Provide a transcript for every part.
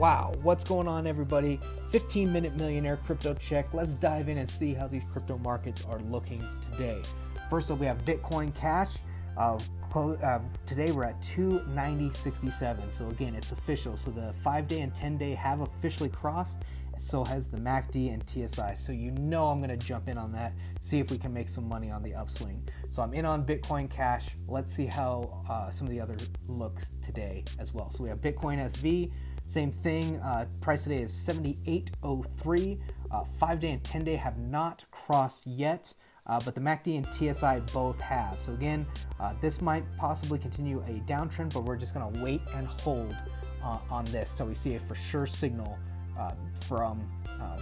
Wow, what's going on, everybody? 15 minute millionaire crypto check. Let's dive in and see how these crypto markets are looking today. First up, we have Bitcoin Cash. Uh, uh, today we're at 290.67. So again, it's official. So the five day and 10 day have officially crossed. So has the MACD and TSI. So you know I'm going to jump in on that, see if we can make some money on the upswing. So I'm in on Bitcoin Cash. Let's see how uh, some of the other looks today as well. So we have Bitcoin SV. Same thing. Uh, price today is 78.03. Uh, five day and 10 day have not crossed yet. Uh, but the MACD and TSI both have. So again, uh, this might possibly continue a downtrend, but we're just to wait and hold uh, on this until we see a for sure signal uh, from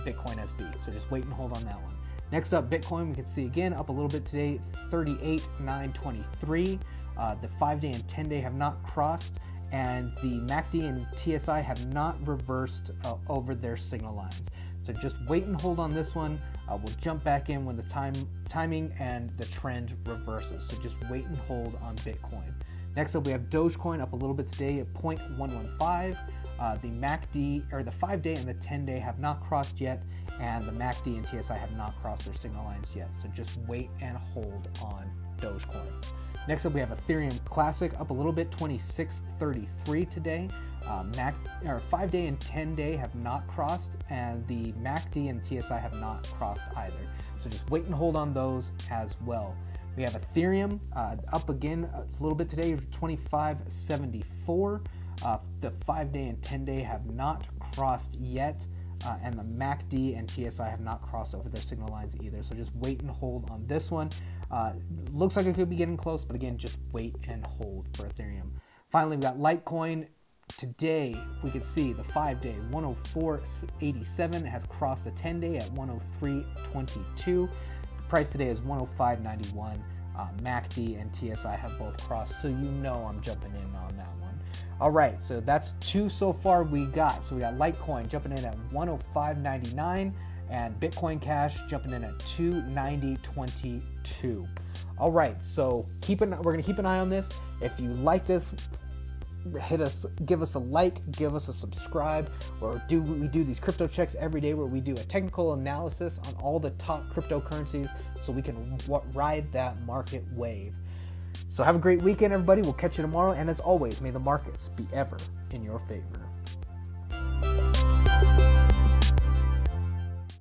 Bitcoin SV. So just wait and hold on that one. Next up, Bitcoin, we can see again up a little bit today, 38,923. Uh, the five day and 10 day have not crossed, and the MACD and TSI have not reversed over their signal lines. So just wait and hold on this one. Uh, we'll jump back in when the time timing and the trend reverses. So just wait and hold on Bitcoin. Next up, we have Dogecoin up a little bit today at 0.115. Uh, the MACD or the five day and the 10 day have not crossed yet, and the MACD and TSI have not crossed their signal lines yet. So just wait and hold on Dogecoin. Next up, we have Ethereum Classic up a little bit, 2633 today. Uh, Mac or five day and 10 day have not crossed, and the MACD and TSI have not crossed either. So just wait and hold on those as well. We have Ethereum uh, up again a little bit today, 2574. Uh, the five day and 10 day have not crossed yet. Uh, and the MACD and TSI have not crossed over their signal lines either. So just wait and hold on this one. Uh, looks like it could be getting close, but again, just wait and hold for Ethereum. Finally, we got Litecoin. Today, we can see the five day 104.87 has crossed the 10 day at 103.22. Price today is 105.91. Uh, MACD and TSI have both crossed, so you know I'm jumping in on that one. All right, so that's two so far we got. So we got Litecoin jumping in at 105.99 and Bitcoin Cash jumping in at 290.22. All right, so keep an we're gonna keep an eye on this. If you like this, hit us, give us a like, give us a subscribe, or do we do these crypto checks every day where we do a technical analysis on all the top cryptocurrencies so we can ride that market wave. So have a great weekend, everybody. We'll catch you tomorrow, and as always, may the markets be ever in your favor.